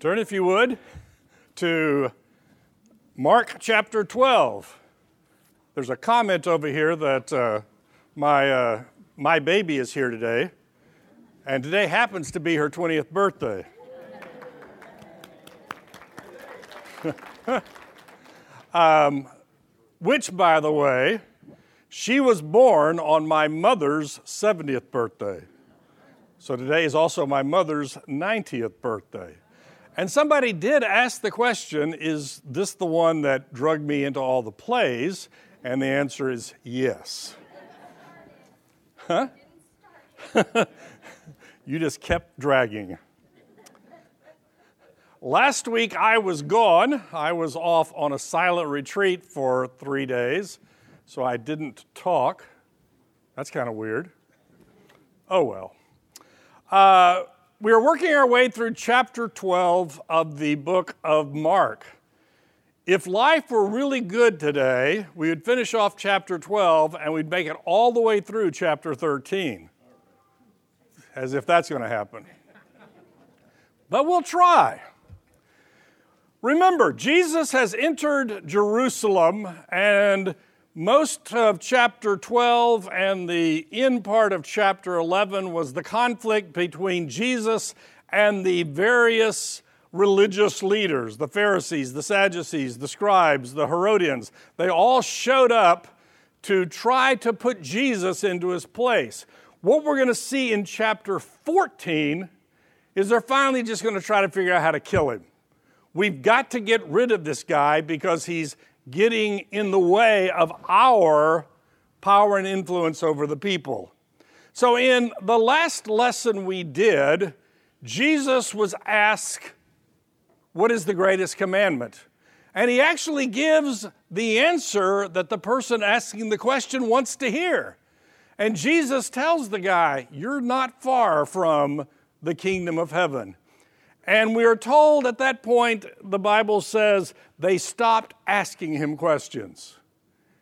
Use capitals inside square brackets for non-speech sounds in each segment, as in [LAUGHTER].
Turn, if you would, to Mark chapter 12. There's a comment over here that uh, my, uh, my baby is here today, and today happens to be her 20th birthday. [LAUGHS] um, which, by the way, she was born on my mother's 70th birthday. So today is also my mother's 90th birthday. And somebody did ask the question Is this the one that drugged me into all the plays? And the answer is yes. Huh? [LAUGHS] you just kept dragging. Last week I was gone. I was off on a silent retreat for three days, so I didn't talk. That's kind of weird. Oh well. Uh, we are working our way through chapter 12 of the book of Mark. If life were really good today, we would finish off chapter 12 and we'd make it all the way through chapter 13. As if that's going to happen. But we'll try. Remember, Jesus has entered Jerusalem and most of chapter 12 and the end part of chapter 11 was the conflict between Jesus and the various religious leaders the Pharisees, the Sadducees, the scribes, the Herodians. They all showed up to try to put Jesus into his place. What we're going to see in chapter 14 is they're finally just going to try to figure out how to kill him. We've got to get rid of this guy because he's getting in the way of our power and influence over the people. So, in the last lesson we did, Jesus was asked, What is the greatest commandment? And he actually gives the answer that the person asking the question wants to hear. And Jesus tells the guy, You're not far from the kingdom of heaven. And we are told at that point, the Bible says, they stopped asking him questions.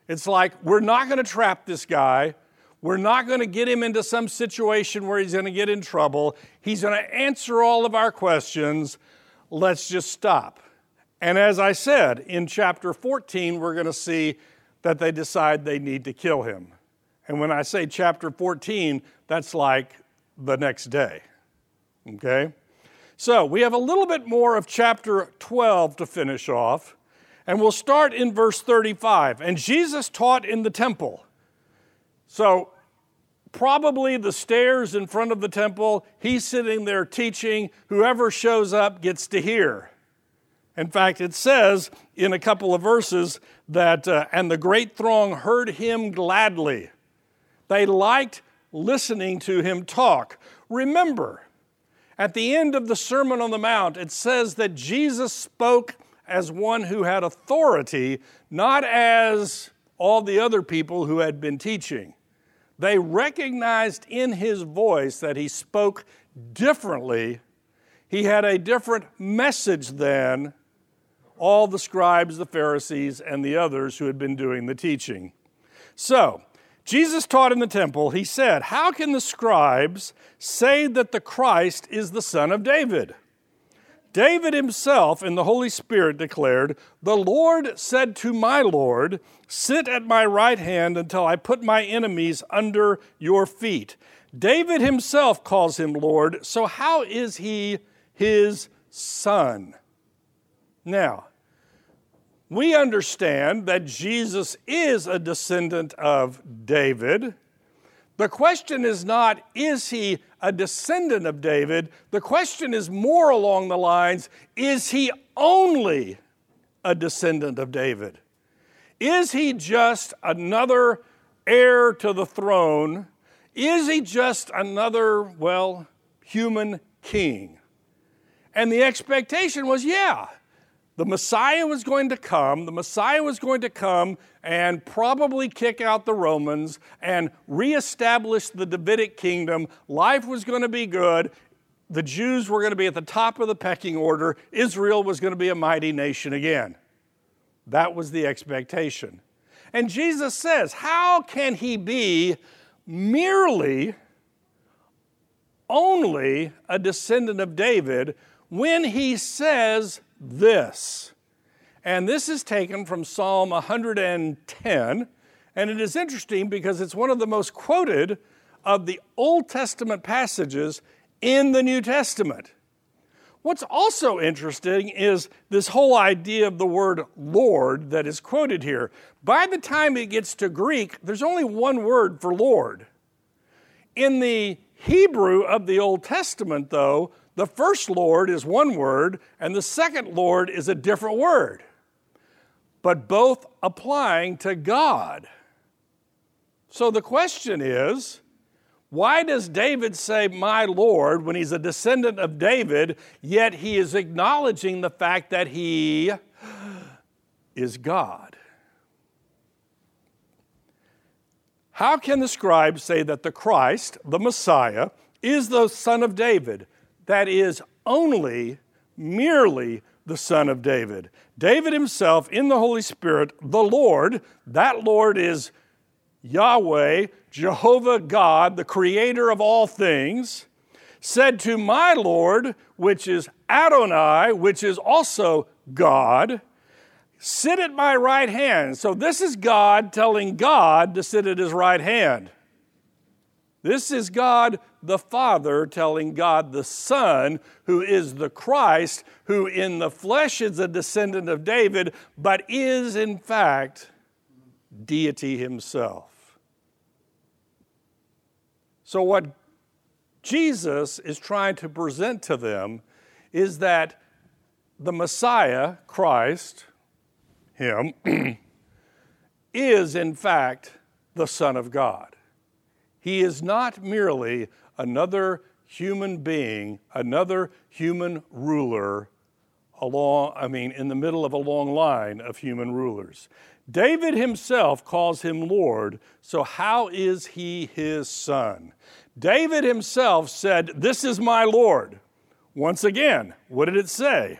It's like, we're not going to trap this guy. We're not going to get him into some situation where he's going to get in trouble. He's going to answer all of our questions. Let's just stop. And as I said, in chapter 14, we're going to see that they decide they need to kill him. And when I say chapter 14, that's like the next day. Okay? So we have a little bit more of chapter 12 to finish off, and we'll start in verse 35. And Jesus taught in the temple. So, probably the stairs in front of the temple, he's sitting there teaching. Whoever shows up gets to hear. In fact, it says in a couple of verses that, uh, and the great throng heard him gladly. They liked listening to him talk. Remember, at the end of the Sermon on the Mount, it says that Jesus spoke as one who had authority, not as all the other people who had been teaching. They recognized in his voice that he spoke differently. He had a different message than all the scribes, the Pharisees, and the others who had been doing the teaching. So, Jesus taught in the temple, he said, How can the scribes say that the Christ is the son of David? David himself in the Holy Spirit declared, The Lord said to my Lord, Sit at my right hand until I put my enemies under your feet. David himself calls him Lord, so how is he his son? Now, we understand that Jesus is a descendant of David. The question is not, is he a descendant of David? The question is more along the lines, is he only a descendant of David? Is he just another heir to the throne? Is he just another, well, human king? And the expectation was, yeah, the Messiah was going to come. The Messiah was going to come and probably kick out the Romans and reestablish the Davidic kingdom. Life was going to be good. The Jews were going to be at the top of the pecking order. Israel was going to be a mighty nation again. That was the expectation. And Jesus says, How can he be merely only a descendant of David when he says this. And this is taken from Psalm 110. And it is interesting because it's one of the most quoted of the Old Testament passages in the New Testament. What's also interesting is this whole idea of the word Lord that is quoted here. By the time it gets to Greek, there's only one word for Lord. In the Hebrew of the Old Testament, though, the first Lord is one word and the second Lord is a different word, but both applying to God. So the question is why does David say, My Lord, when he's a descendant of David, yet he is acknowledging the fact that he is God? How can the scribes say that the Christ, the Messiah, is the son of David? That is only, merely the son of David. David himself, in the Holy Spirit, the Lord, that Lord is Yahweh, Jehovah God, the creator of all things, said to my Lord, which is Adonai, which is also God, Sit at my right hand. So this is God telling God to sit at his right hand. This is God the Father telling God the Son, who is the Christ, who in the flesh is a descendant of David, but is in fact deity himself. So, what Jesus is trying to present to them is that the Messiah, Christ, him, [CLEARS THROAT] is in fact the Son of God. He is not merely another human being, another human ruler along, I mean, in the middle of a long line of human rulers. David himself calls him Lord, so how is he his son? David himself said, This is my Lord. Once again, what did it say?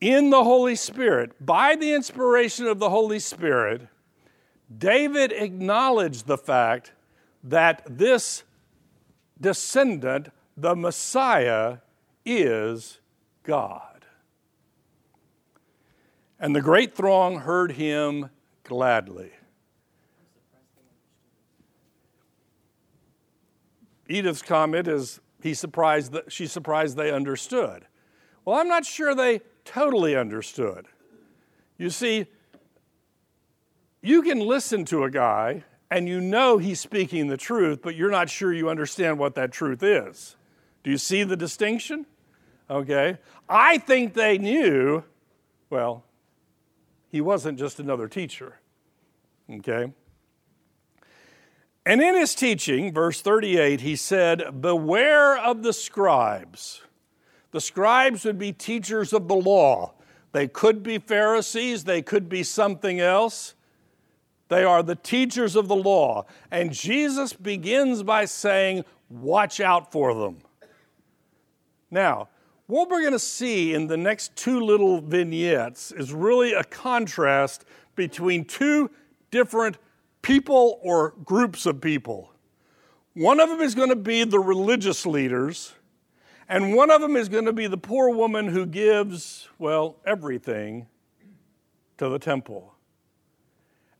in the Holy Spirit, by the inspiration of the Holy Spirit, David acknowledged the fact that this descendant, the Messiah, is God. And the great throng heard him gladly. Edith's comment is he surprised that she's surprised they understood. Well, I'm not sure they totally understood. You see, you can listen to a guy and you know he's speaking the truth, but you're not sure you understand what that truth is. Do you see the distinction? Okay. I think they knew, well, he wasn't just another teacher. Okay. And in his teaching, verse 38, he said, Beware of the scribes the scribes would be teachers of the law. They could be Pharisees, they could be something else. They are the teachers of the law. And Jesus begins by saying, Watch out for them. Now, what we're going to see in the next two little vignettes is really a contrast between two different people or groups of people. One of them is going to be the religious leaders, and one of them is going to be the poor woman who gives, well, everything to the temple.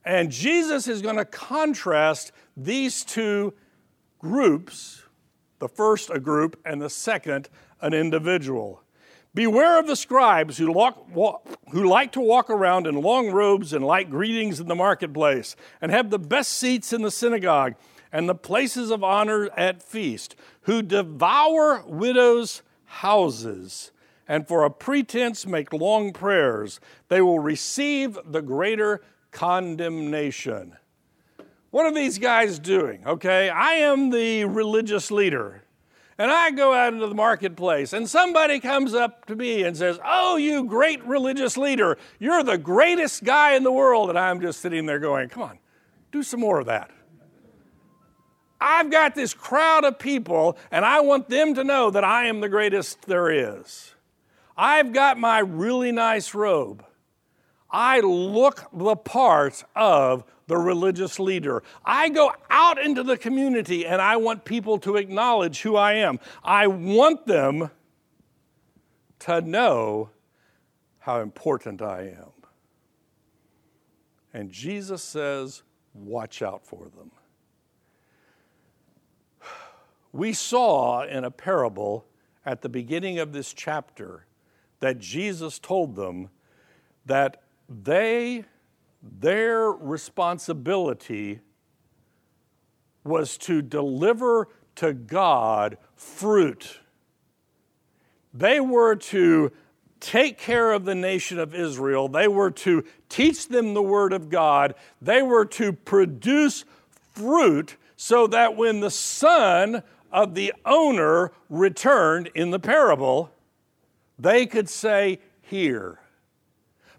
And Jesus is going to contrast these two groups the first, a group, and the second, an individual. Beware of the scribes who, walk, walk, who like to walk around in long robes and light greetings in the marketplace, and have the best seats in the synagogue and the places of honor at feast, who devour widows' houses, and for a pretense make long prayers. They will receive the greater condemnation. What are these guys doing? Okay, I am the religious leader. And I go out into the marketplace, and somebody comes up to me and says, Oh, you great religious leader, you're the greatest guy in the world. And I'm just sitting there going, Come on, do some more of that. I've got this crowd of people, and I want them to know that I am the greatest there is. I've got my really nice robe. I look the part of the religious leader. I go out into the community and I want people to acknowledge who I am. I want them to know how important I am. And Jesus says, Watch out for them. [SIGHS] We saw in a parable at the beginning of this chapter that Jesus told them that they, their responsibility was to deliver to God fruit. They were to take care of the nation of Israel. They were to teach them the Word of God. They were to produce fruit so that when the son of the owner returned in the parable, they could say, Here.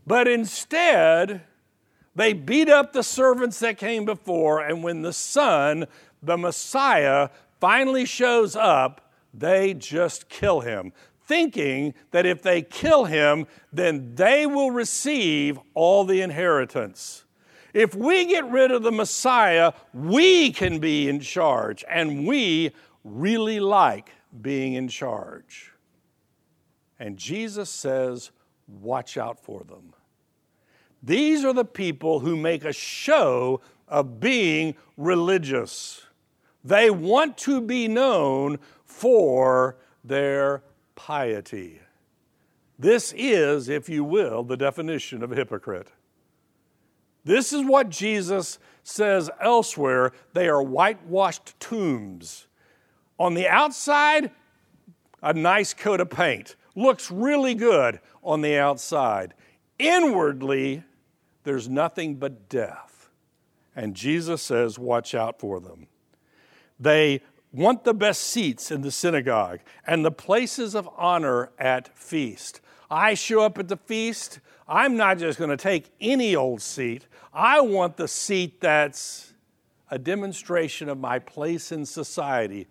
But instead, they beat up the servants that came before, and when the son, the Messiah, finally shows up, they just kill him, thinking that if they kill him, then they will receive all the inheritance. If we get rid of the Messiah, we can be in charge, and we really like being in charge. And Jesus says, Watch out for them. These are the people who make a show of being religious. They want to be known for their piety. This is, if you will, the definition of a hypocrite. This is what Jesus says elsewhere they are whitewashed tombs. On the outside, a nice coat of paint. Looks really good on the outside. Inwardly, there's nothing but death. And Jesus says, Watch out for them. They want the best seats in the synagogue and the places of honor at feast. I show up at the feast, I'm not just going to take any old seat. I want the seat that's a demonstration of my place in society,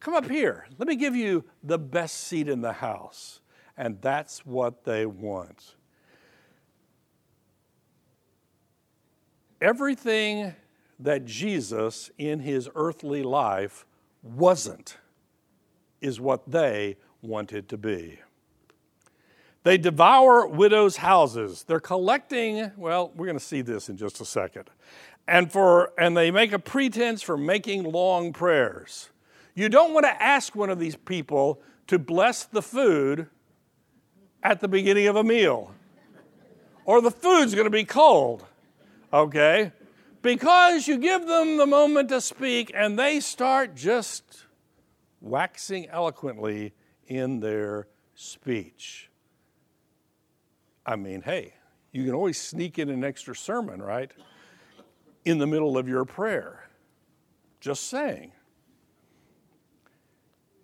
Come up here. Let me give you the best seat in the house. And that's what they want. Everything that Jesus in his earthly life wasn't is what they wanted to be. They devour widows' houses. They're collecting, well, we're going to see this in just a second. And for and they make a pretense for making long prayers. You don't want to ask one of these people to bless the food at the beginning of a meal, or the food's going to be cold, okay? Because you give them the moment to speak and they start just waxing eloquently in their speech. I mean, hey, you can always sneak in an extra sermon, right? In the middle of your prayer. Just saying.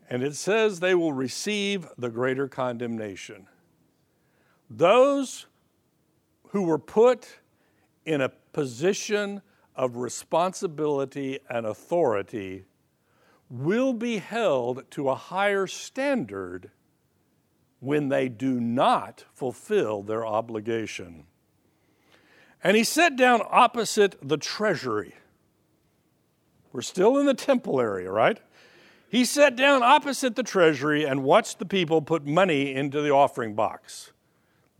And it says they will receive the greater condemnation. Those who were put in a position of responsibility and authority will be held to a higher standard when they do not fulfill their obligation. And he sat down opposite the treasury. We're still in the temple area, right? He sat down opposite the treasury and watched the people put money into the offering box.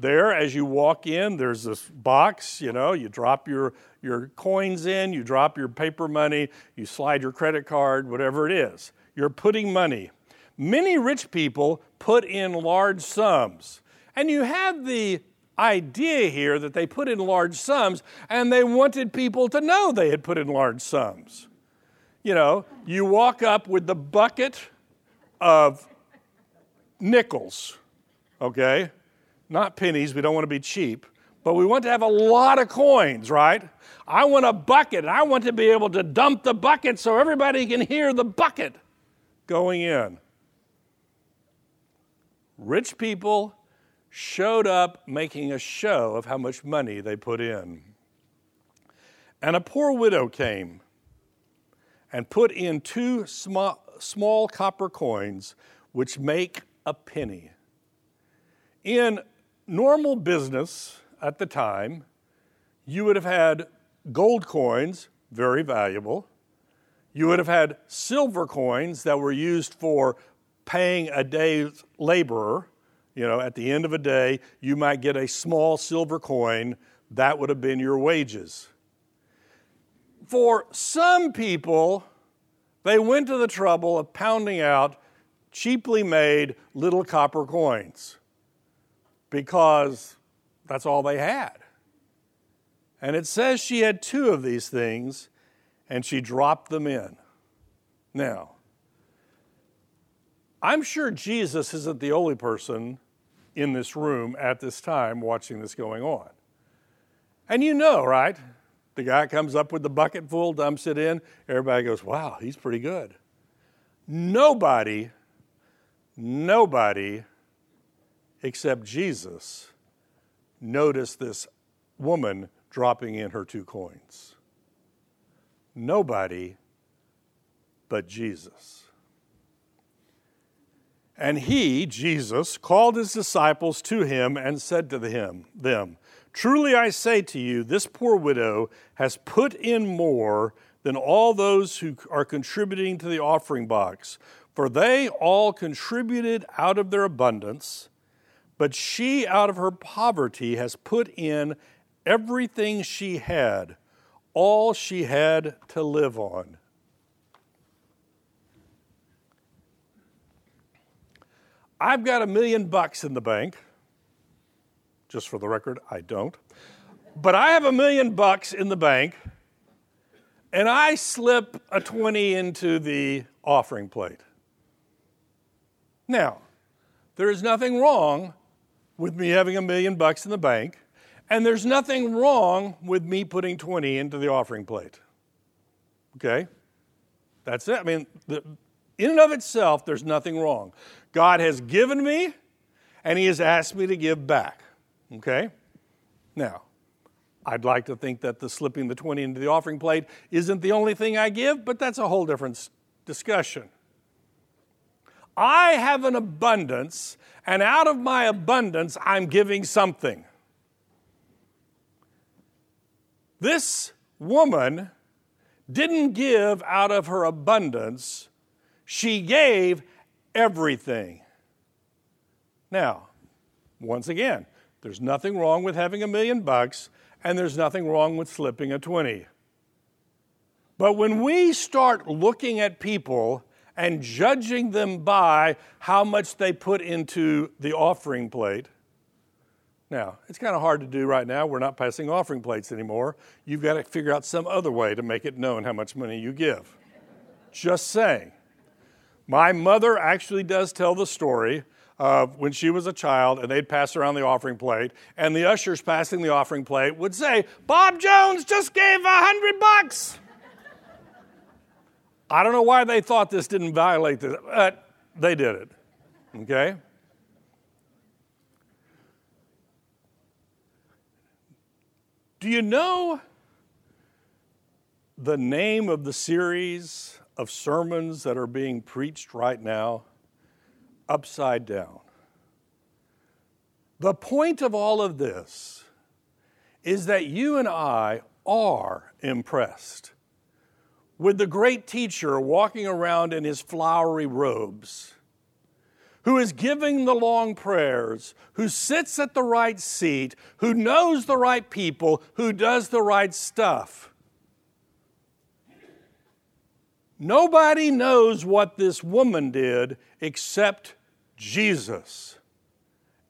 There, as you walk in, there's this box, you know, you drop your, your coins in, you drop your paper money, you slide your credit card, whatever it is. You're putting money. Many rich people put in large sums. And you have the idea here that they put in large sums and they wanted people to know they had put in large sums you know, you walk up with the bucket of nickels, okay? Not pennies, we don't want to be cheap, but we want to have a lot of coins, right? I want a bucket, I want to be able to dump the bucket so everybody can hear the bucket going in. Rich people showed up making a show of how much money they put in. And a poor widow came and put in two small, small copper coins, which make a penny. In normal business at the time, you would have had gold coins, very valuable. You would have had silver coins that were used for paying a day's laborer. You know, at the end of a day, you might get a small silver coin. That would have been your wages. For some people, they went to the trouble of pounding out cheaply made little copper coins because that's all they had. And it says she had two of these things and she dropped them in. Now, I'm sure Jesus isn't the only person in this room at this time watching this going on. And you know, right? The guy comes up with the bucket full, dumps it in. Everybody goes, wow, he's pretty good. Nobody, nobody except Jesus noticed this woman dropping in her two coins. Nobody but Jesus. And he, Jesus, called his disciples to him and said to him, them, Truly I say to you, this poor widow has put in more than all those who are contributing to the offering box, for they all contributed out of their abundance, but she out of her poverty has put in everything she had, all she had to live on. I've got a million bucks in the bank. Just for the record, I don't. But I have a million bucks in the bank, and I slip a 20 into the offering plate. Now, there is nothing wrong with me having a million bucks in the bank, and there's nothing wrong with me putting 20 into the offering plate. Okay? That's it. I mean, the, in and of itself, there's nothing wrong. God has given me, and He has asked me to give back. Okay? Now, I'd like to think that the slipping the 20 into the offering plate isn't the only thing I give, but that's a whole different discussion. I have an abundance, and out of my abundance, I'm giving something. This woman didn't give out of her abundance, she gave everything. Now, once again, there's nothing wrong with having a million bucks, and there's nothing wrong with slipping a 20. But when we start looking at people and judging them by how much they put into the offering plate, now, it's kind of hard to do right now. We're not passing offering plates anymore. You've got to figure out some other way to make it known how much money you give. Just saying. My mother actually does tell the story of when she was a child and they'd pass around the offering plate, and the ushers passing the offering plate would say, Bob Jones just gave a hundred bucks. I don't know why they thought this didn't violate this, but they did it. Okay? Do you know the name of the series of sermons that are being preached right now? Upside down. The point of all of this is that you and I are impressed with the great teacher walking around in his flowery robes, who is giving the long prayers, who sits at the right seat, who knows the right people, who does the right stuff. Nobody knows what this woman did except Jesus,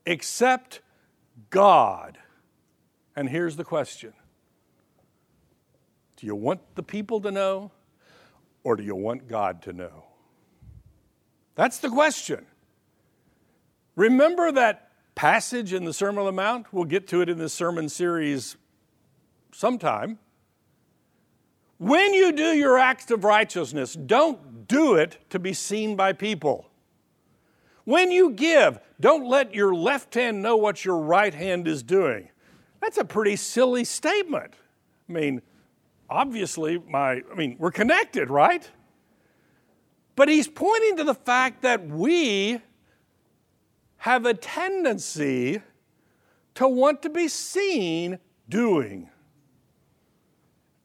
except God. And here's the question Do you want the people to know? Or do you want God to know? That's the question. Remember that passage in the Sermon on the Mount? We'll get to it in this sermon series sometime. When you do your acts of righteousness, don't do it to be seen by people. When you give, don't let your left hand know what your right hand is doing. That's a pretty silly statement. I mean, obviously my i mean we're connected right? But he's pointing to the fact that we have a tendency to want to be seen doing.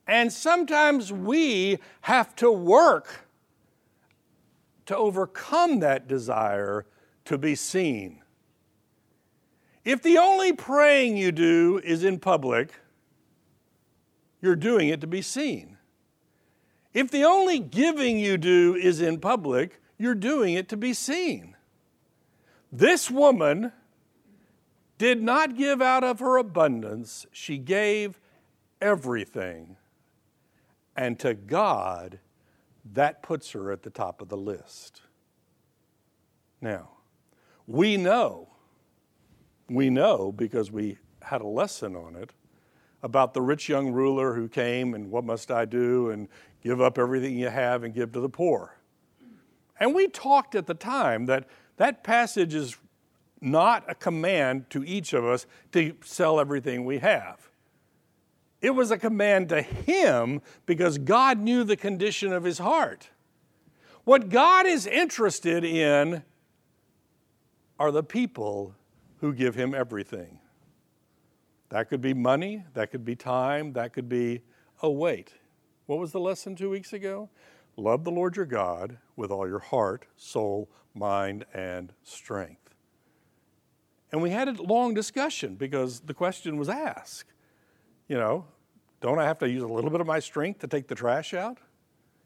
And sometimes we have to work to overcome that desire to be seen. If the only praying you do is in public, you're doing it to be seen. If the only giving you do is in public, you're doing it to be seen. This woman did not give out of her abundance, she gave everything. And to God, that puts her at the top of the list. Now, we know, we know because we had a lesson on it about the rich young ruler who came and what must I do and give up everything you have and give to the poor. And we talked at the time that that passage is not a command to each of us to sell everything we have. It was a command to him because God knew the condition of his heart. What God is interested in are the people who give him everything. That could be money, that could be time, that could be, oh, wait, what was the lesson two weeks ago? Love the Lord your God with all your heart, soul, mind, and strength. And we had a long discussion because the question was asked, you know, don't I have to use a little bit of my strength to take the trash out?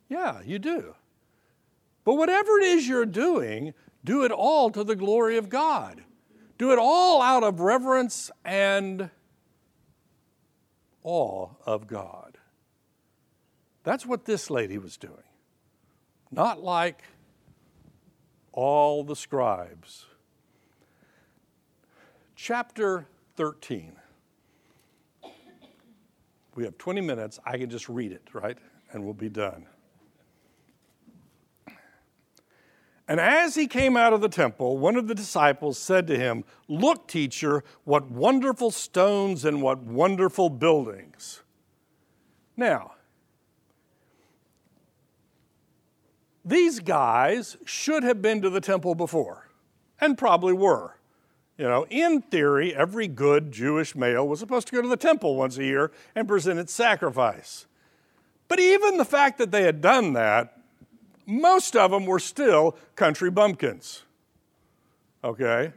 Yeah, you do. But whatever it is you're doing, do it all to the glory of God. Do it all out of reverence and awe of God. That's what this lady was doing. Not like all the scribes. Chapter 13. We have 20 minutes. I can just read it, right? And we'll be done. And as he came out of the temple, one of the disciples said to him, Look, teacher, what wonderful stones and what wonderful buildings. Now, these guys should have been to the temple before, and probably were. You know, in theory, every good Jewish male was supposed to go to the temple once a year and present its sacrifice. But even the fact that they had done that most of them were still country bumpkins. Okay?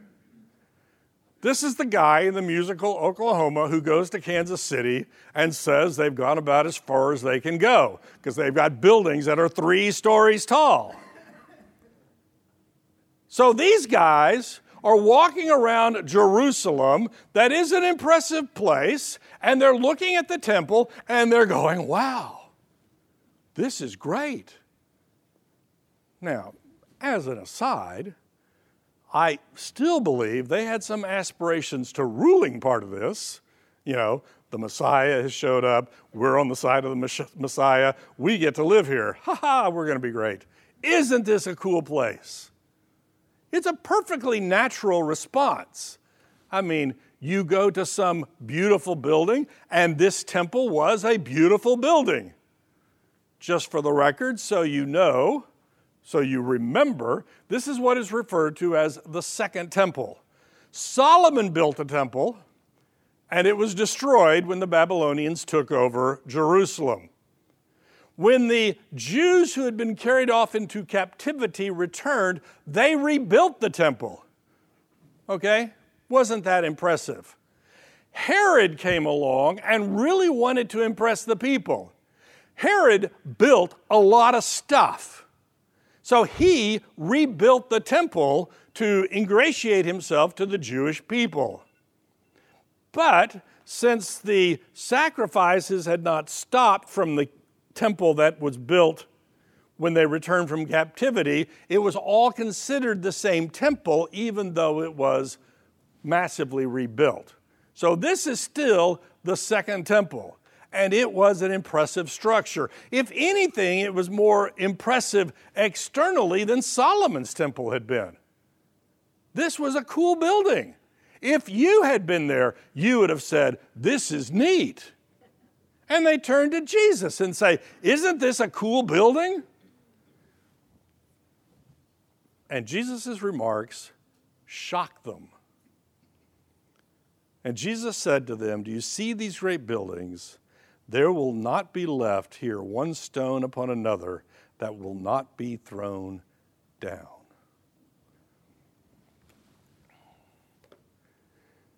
This is the guy in the musical Oklahoma who goes to Kansas City and says they've gone about as far as they can go because they've got buildings that are three stories tall. So these guys are walking around Jerusalem, that is an impressive place, and they're looking at the temple and they're going, wow, this is great. Now, as an aside, I still believe they had some aspirations to ruling part of this. You know, the Messiah has showed up. We're on the side of the Messiah. We get to live here. Ha ha, we're going to be great. Isn't this a cool place? It's a perfectly natural response. I mean, you go to some beautiful building, and this temple was a beautiful building. Just for the record, so you know, so you remember, this is what is referred to as the second temple. Solomon built a temple, and it was destroyed when the Babylonians took over Jerusalem. When the Jews who had been carried off into captivity returned, they rebuilt the temple. Okay? Wasn't that impressive? Herod came along and really wanted to impress the people. Herod built a lot of stuff. So he rebuilt the temple to ingratiate himself to the Jewish people. But since the sacrifices had not stopped from the temple that was built when they returned from captivity, it was all considered the same temple, even though it was massively rebuilt. So this is still the second temple and it was an impressive structure. If anything, it was more impressive externally than Solomon's temple had been. This was a cool building. If you had been there, you would have said, This is neat. And they turn to Jesus and say, Isn't this a cool building? And Jesus' remarks shocked them. And Jesus said to them, Do you see these great buildings? There will not be left here one stone upon another that will not be thrown down.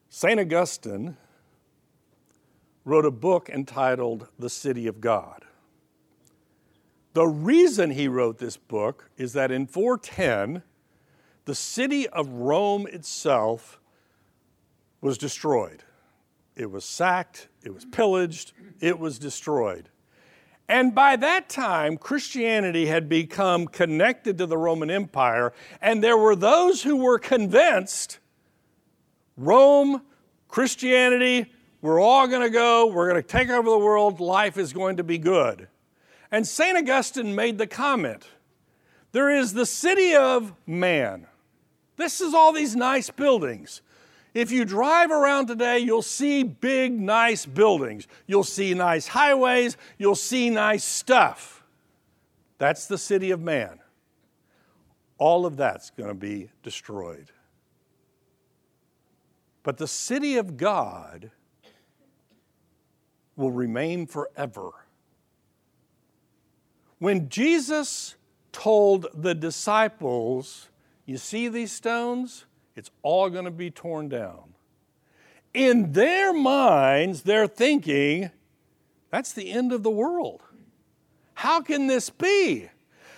St. Augustine wrote a book entitled The City of God. The reason he wrote this book is that in 410, the city of Rome itself was destroyed. It was sacked, it was pillaged, it was destroyed. And by that time, Christianity had become connected to the Roman Empire, and there were those who were convinced Rome, Christianity, we're all going to go, we're going to take over the world, life is going to be good. And St. Augustine made the comment there is the city of man. This is all these nice buildings. If you drive around today, you'll see big, nice buildings. You'll see nice highways. You'll see nice stuff. That's the city of man. All of that's going to be destroyed. But the city of God will remain forever. When Jesus told the disciples, You see these stones? It's all going to be torn down. In their minds, they're thinking, that's the end of the world. How can this be?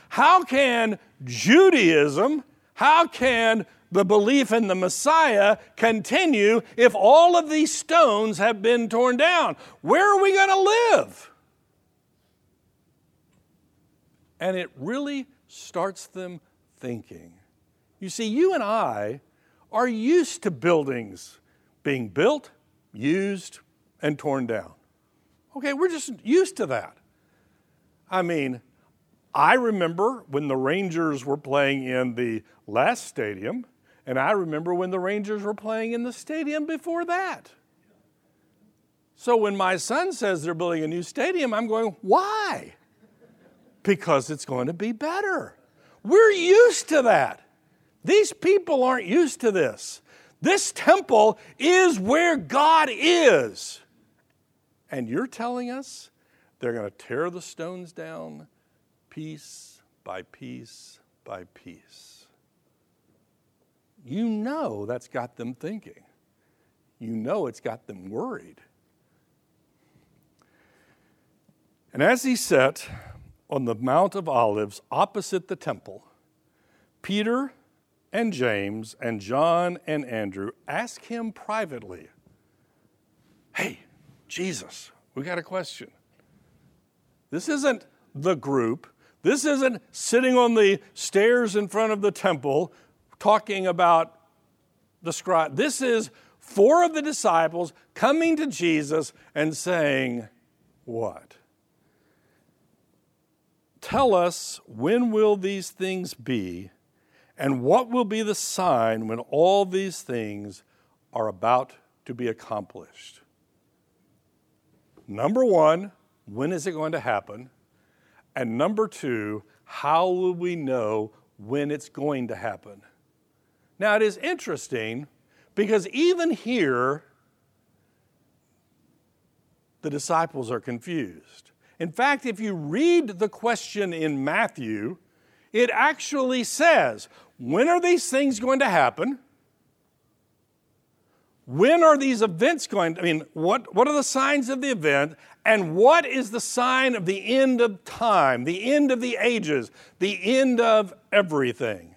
How can Judaism, how can the belief in the Messiah continue if all of these stones have been torn down? Where are we going to live? And it really starts them thinking. You see, you and I are used to buildings being built, used, and torn down. Okay, we're just used to that. I mean, I remember when the Rangers were playing in the last stadium, and I remember when the Rangers were playing in the stadium before that. So when my son says they're building a new stadium, I'm going, why? Because it's going to be better. We're used to that. These people aren't used to this. This temple is where God is. And you're telling us they're going to tear the stones down piece by piece by piece. You know that's got them thinking. You know it's got them worried. And as he sat on the Mount of Olives opposite the temple, Peter and James and John and Andrew ask him privately, Hey, Jesus, we got a question. This isn't the group. This isn't sitting on the stairs in front of the temple talking about the scribe. This is four of the disciples coming to Jesus and saying, What? Tell us, when will these things be? And what will be the sign when all these things are about to be accomplished? Number one, when is it going to happen? And number two, how will we know when it's going to happen? Now, it is interesting because even here, the disciples are confused. In fact, if you read the question in Matthew, it actually says, when are these things going to happen? When are these events going to, I mean, what, what are the signs of the event? And what is the sign of the end of time, the end of the ages, the end of everything?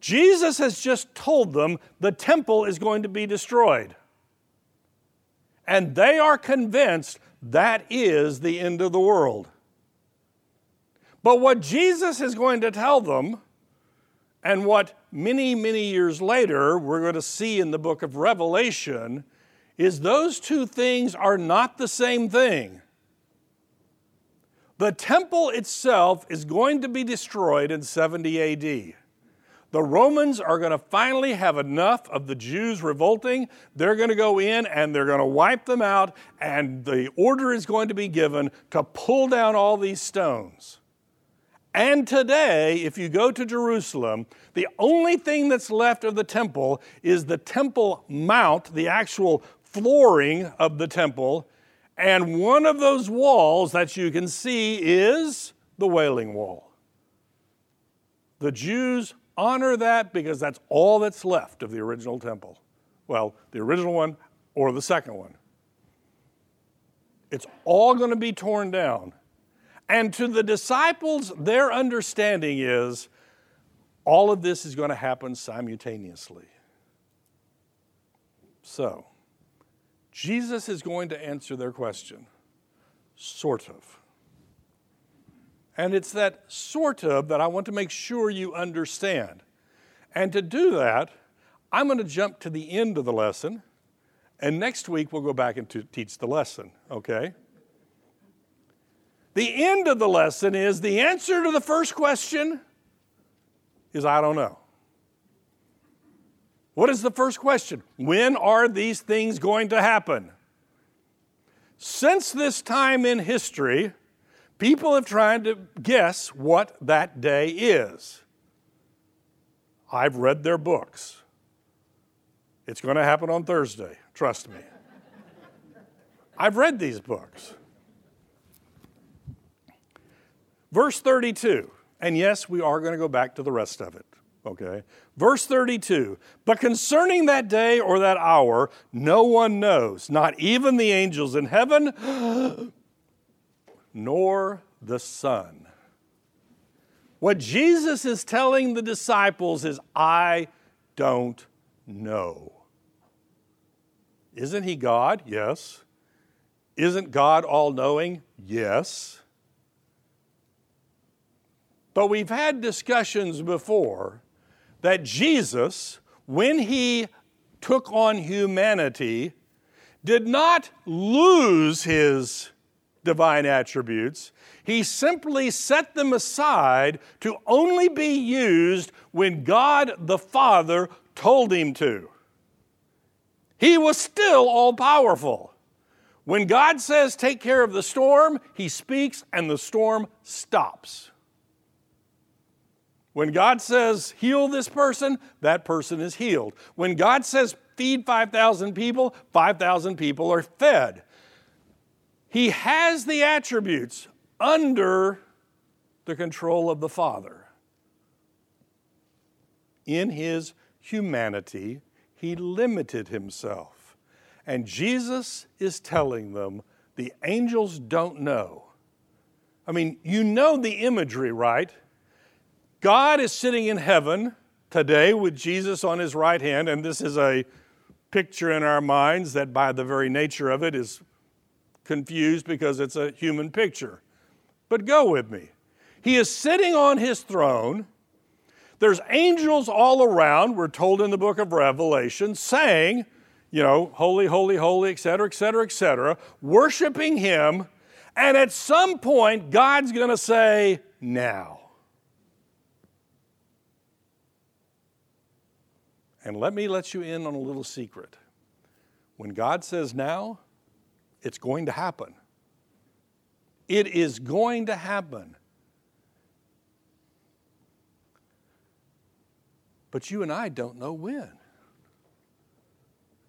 Jesus has just told them the temple is going to be destroyed. And they are convinced that is the end of the world. But what Jesus is going to tell them, and what many, many years later we're going to see in the book of Revelation, is those two things are not the same thing. The temple itself is going to be destroyed in 70 AD. The Romans are going to finally have enough of the Jews revolting. They're going to go in and they're going to wipe them out, and the order is going to be given to pull down all these stones. And today, if you go to Jerusalem, the only thing that's left of the temple is the temple mount, the actual flooring of the temple. And one of those walls that you can see is the Wailing Wall. The Jews honor that because that's all that's left of the original temple. Well, the original one or the second one. It's all going to be torn down. And to the disciples, their understanding is all of this is going to happen simultaneously. So, Jesus is going to answer their question, sort of. And it's that sort of that I want to make sure you understand. And to do that, I'm going to jump to the end of the lesson, and next week we'll go back and teach the lesson, okay? The end of the lesson is the answer to the first question is I don't know. What is the first question? When are these things going to happen? Since this time in history, people have tried to guess what that day is. I've read their books. It's going to happen on Thursday, trust me. I've read these books. Verse 32 and yes, we are going to go back to the rest of it. Okay. Verse 32 But concerning that day or that hour, no one knows, not even the angels in heaven, [GASPS] nor the Son. What Jesus is telling the disciples is, I don't know. Isn't He God? Yes. Isn't God all knowing? Yes. But we've had discussions before that Jesus, when he took on humanity, did not lose his divine attributes. He simply set them aside to only be used when God the Father told him to. He was still all powerful. When God says, Take care of the storm, he speaks and the storm stops. When God says, heal this person, that person is healed. When God says, feed 5,000 people, 5,000 people are fed. He has the attributes under the control of the Father. In his humanity, he limited himself. And Jesus is telling them the angels don't know. I mean, you know the imagery, right? God is sitting in heaven today with Jesus on his right hand, and this is a picture in our minds that, by the very nature of it, is confused because it's a human picture. But go with me. He is sitting on his throne. There's angels all around, we're told in the book of Revelation, saying, you know, holy, holy, holy, et cetera, et cetera, et cetera, worshiping him. And at some point, God's going to say, now. And let me let you in on a little secret. When God says now, it's going to happen. It is going to happen. But you and I don't know when.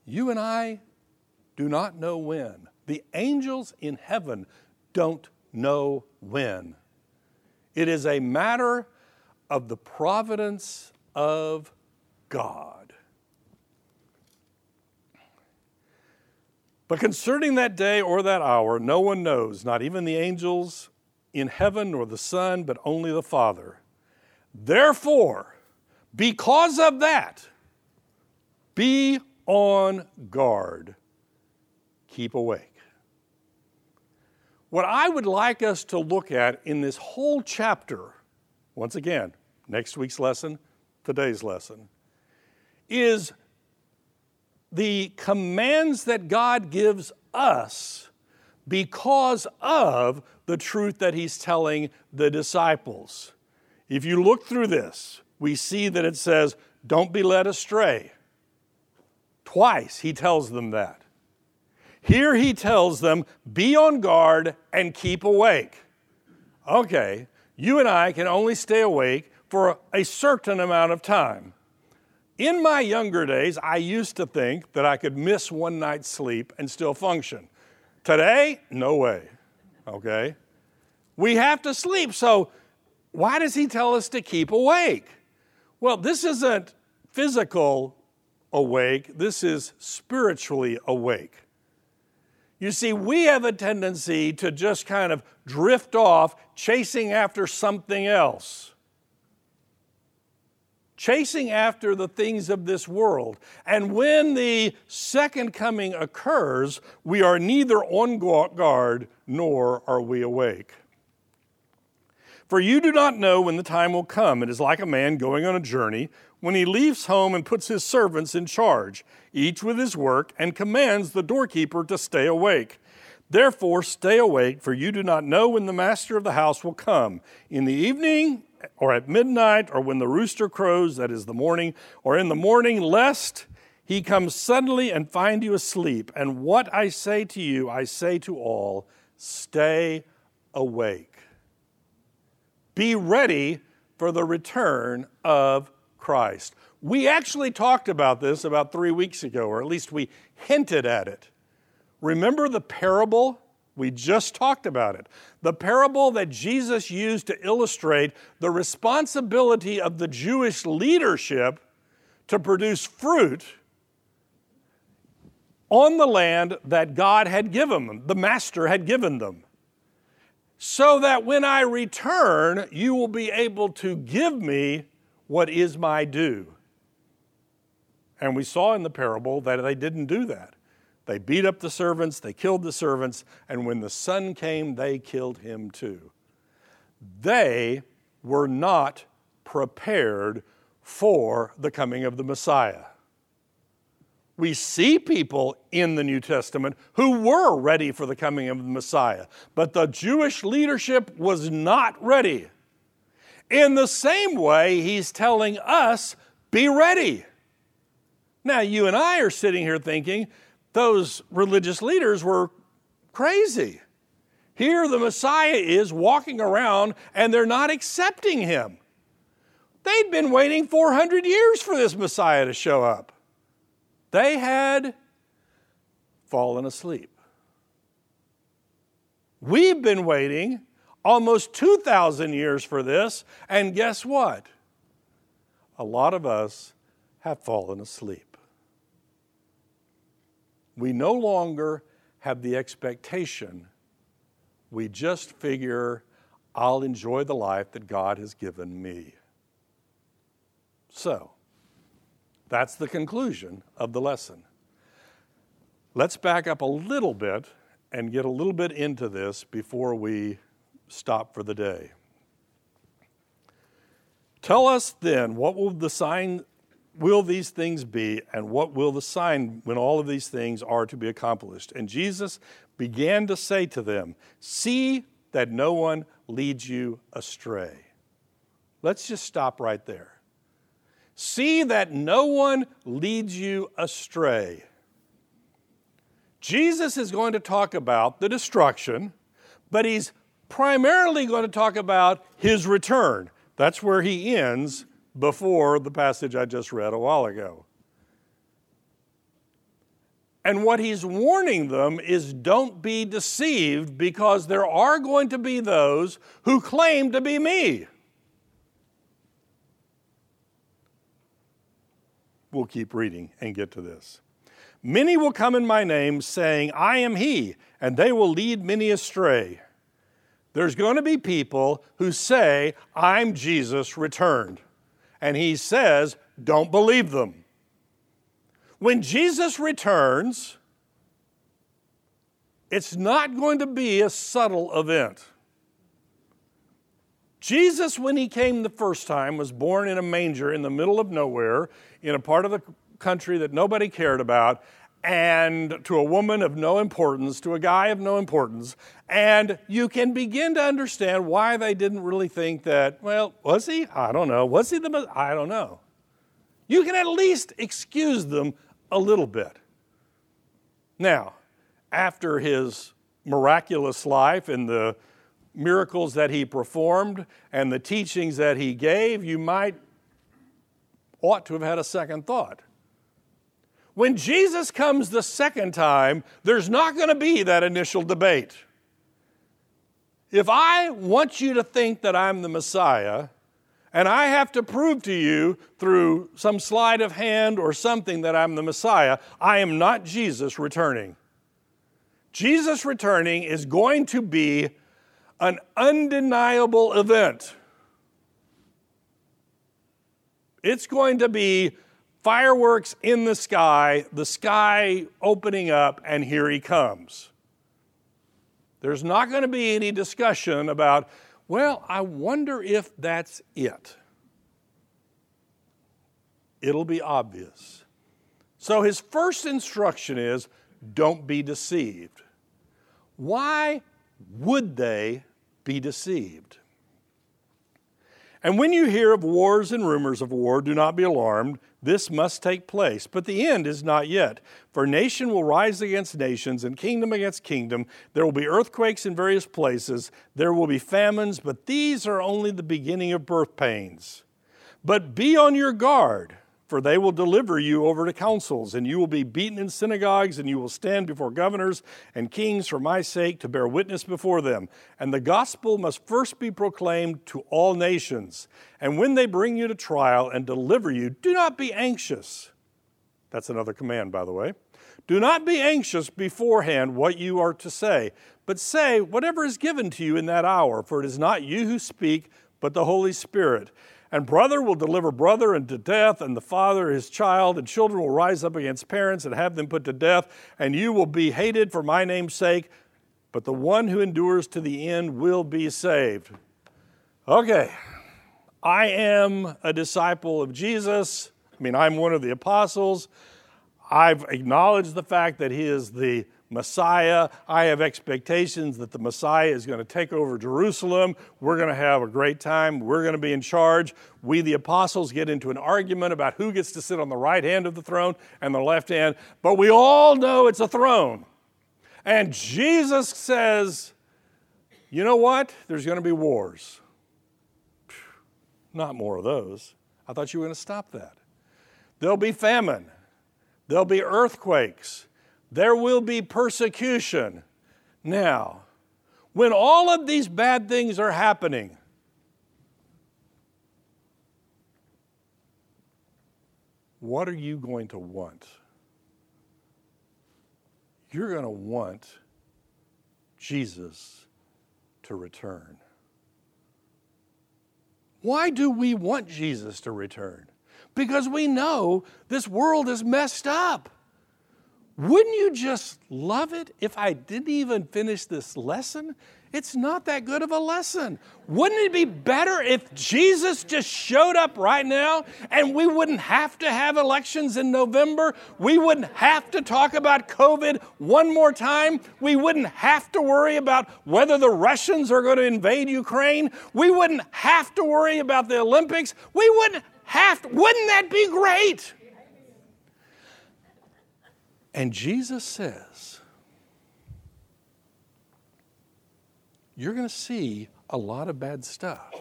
You and I do not know when. The angels in heaven don't know when. It is a matter of the providence of God. But concerning that day or that hour, no one knows, not even the angels in heaven nor the Son, but only the Father. Therefore, because of that, be on guard, keep awake. What I would like us to look at in this whole chapter, once again, next week's lesson, today's lesson, is the commands that God gives us because of the truth that He's telling the disciples. If you look through this, we see that it says, Don't be led astray. Twice He tells them that. Here He tells them, Be on guard and keep awake. Okay, you and I can only stay awake for a certain amount of time. In my younger days, I used to think that I could miss one night's sleep and still function. Today, no way. Okay? We have to sleep. So, why does he tell us to keep awake? Well, this isn't physical awake, this is spiritually awake. You see, we have a tendency to just kind of drift off chasing after something else, chasing after the things of this world. And when the second coming occurs, we are neither on guard nor are we awake. For you do not know when the time will come. It is like a man going on a journey when he leaves home and puts his servants in charge, each with his work, and commands the doorkeeper to stay awake. Therefore, stay awake, for you do not know when the master of the house will come in the evening, or at midnight, or when the rooster crows, that is the morning, or in the morning, lest he come suddenly and find you asleep. And what I say to you, I say to all stay awake. Be ready for the return of Christ. We actually talked about this about three weeks ago, or at least we hinted at it. Remember the parable? We just talked about it. The parable that Jesus used to illustrate the responsibility of the Jewish leadership to produce fruit on the land that God had given them, the Master had given them so that when I return, you will be able to give me what is my due. And we saw in the parable that they didn't do that. They beat up the servants, they killed the servants, and when the son came, they killed him too. They were not prepared for the coming of the Messiah we see people in the New Testament who were ready for the coming of the Messiah, but the Jewish leadership was not ready. In the same way, he's telling us, be ready. Now, you and I are sitting here thinking those religious leaders were crazy. Here, the Messiah is walking around and they're not accepting him. They'd been waiting 400 years for this Messiah to show up. They had fallen asleep. We've been waiting almost 2,000 years for this, and guess what? A lot of us have fallen asleep. We no longer have the expectation, we just figure, I'll enjoy the life that God has given me. So, that's the conclusion of the lesson. Let's back up a little bit and get a little bit into this before we stop for the day. Tell us then what will the sign will these things be and what will the sign when all of these things are to be accomplished? And Jesus began to say to them, "See that no one leads you astray." Let's just stop right there. See that no one leads you astray. Jesus is going to talk about the destruction, but he's primarily going to talk about his return. That's where he ends before the passage I just read a while ago. And what he's warning them is don't be deceived because there are going to be those who claim to be me. We'll keep reading and get to this. Many will come in my name, saying, I am he, and they will lead many astray. There's going to be people who say, I'm Jesus returned. And he says, Don't believe them. When Jesus returns, it's not going to be a subtle event. Jesus, when he came the first time, was born in a manger in the middle of nowhere in a part of the country that nobody cared about, and to a woman of no importance, to a guy of no importance. And you can begin to understand why they didn't really think that, well, was he? I don't know. Was he the, I don't know. You can at least excuse them a little bit. Now, after his miraculous life and the miracles that he performed and the teachings that he gave, you might ought to have had a second thought. When Jesus comes the second time, there's not going to be that initial debate. If I want you to think that I'm the Messiah, and I have to prove to you through some sleight of hand or something that I'm the Messiah, I am not Jesus returning. Jesus returning is going to be an undeniable event. It's going to be fireworks in the sky, the sky opening up, and here he comes. There's not going to be any discussion about, well, I wonder if that's it. It'll be obvious. So his first instruction is don't be deceived. Why would they be deceived? And when you hear of wars and rumors of war, do not be alarmed. This must take place, but the end is not yet. For nation will rise against nations and kingdom against kingdom. There will be earthquakes in various places. There will be famines, but these are only the beginning of birth pains. But be on your guard for they will deliver you over to councils, and you will be beaten in synagogues, and you will stand before governors and kings for my sake to bear witness before them. And the gospel must first be proclaimed to all nations. And when they bring you to trial and deliver you, do not be anxious. That's another command, by the way. Do not be anxious beforehand what you are to say, but say whatever is given to you in that hour, for it is not you who speak, but the Holy Spirit. And brother will deliver brother into death, and the father his child, and children will rise up against parents and have them put to death, and you will be hated for my name's sake, but the one who endures to the end will be saved. Okay, I am a disciple of Jesus. I mean, I'm one of the apostles. I've acknowledged the fact that he is the Messiah. I have expectations that the Messiah is going to take over Jerusalem. We're going to have a great time. We're going to be in charge. We, the apostles, get into an argument about who gets to sit on the right hand of the throne and the left hand, but we all know it's a throne. And Jesus says, you know what? There's going to be wars. Not more of those. I thought you were going to stop that. There'll be famine. There'll be earthquakes. There will be persecution. Now, when all of these bad things are happening, what are you going to want? You're going to want Jesus to return. Why do we want Jesus to return? Because we know this world is messed up. Wouldn't you just love it if I didn't even finish this lesson? It's not that good of a lesson. Wouldn't it be better if Jesus just showed up right now and we wouldn't have to have elections in November? We wouldn't have to talk about COVID one more time. We wouldn't have to worry about whether the Russians are going to invade Ukraine. We wouldn't have to worry about the Olympics. We wouldn't have to. Wouldn't that be great? And Jesus says, You're going to see a lot of bad stuff.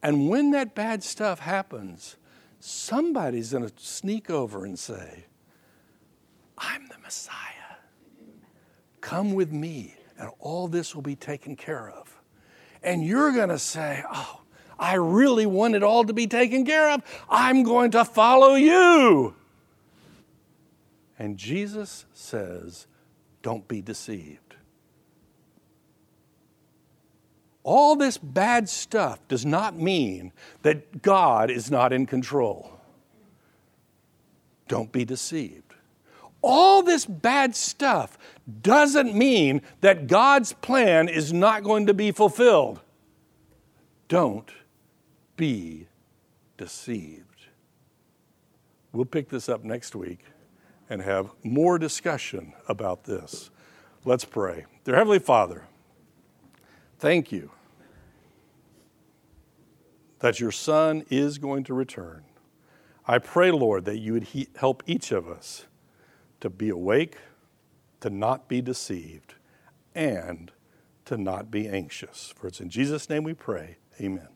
And when that bad stuff happens, somebody's going to sneak over and say, I'm the Messiah. Come with me, and all this will be taken care of. And you're going to say, Oh, I really want it all to be taken care of. I'm going to follow you. And Jesus says, Don't be deceived. All this bad stuff does not mean that God is not in control. Don't be deceived. All this bad stuff doesn't mean that God's plan is not going to be fulfilled. Don't be deceived. We'll pick this up next week and have more discussion about this. Let's pray. Dear Heavenly Father, thank you that your Son is going to return. I pray, Lord, that you would he- help each of us to be awake, to not be deceived, and to not be anxious. For it's in Jesus' name we pray. Amen.